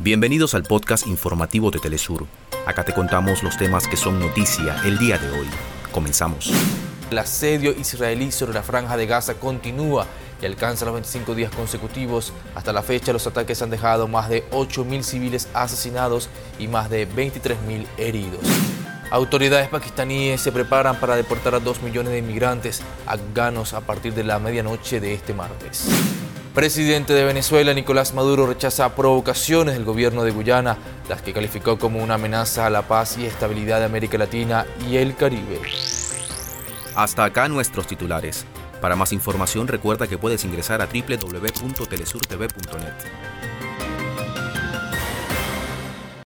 Bienvenidos al podcast informativo de Telesur. Acá te contamos los temas que son noticia el día de hoy. Comenzamos. El asedio israelí sobre la franja de Gaza continúa y alcanza los 25 días consecutivos. Hasta la fecha los ataques han dejado más de 8.000 civiles asesinados y más de 23.000 heridos. Autoridades pakistaníes se preparan para deportar a 2 millones de inmigrantes afganos a partir de la medianoche de este martes. Presidente de Venezuela, Nicolás Maduro, rechaza provocaciones del gobierno de Guyana, las que calificó como una amenaza a la paz y estabilidad de América Latina y el Caribe. Hasta acá nuestros titulares. Para más información recuerda que puedes ingresar a www.telesurtv.net.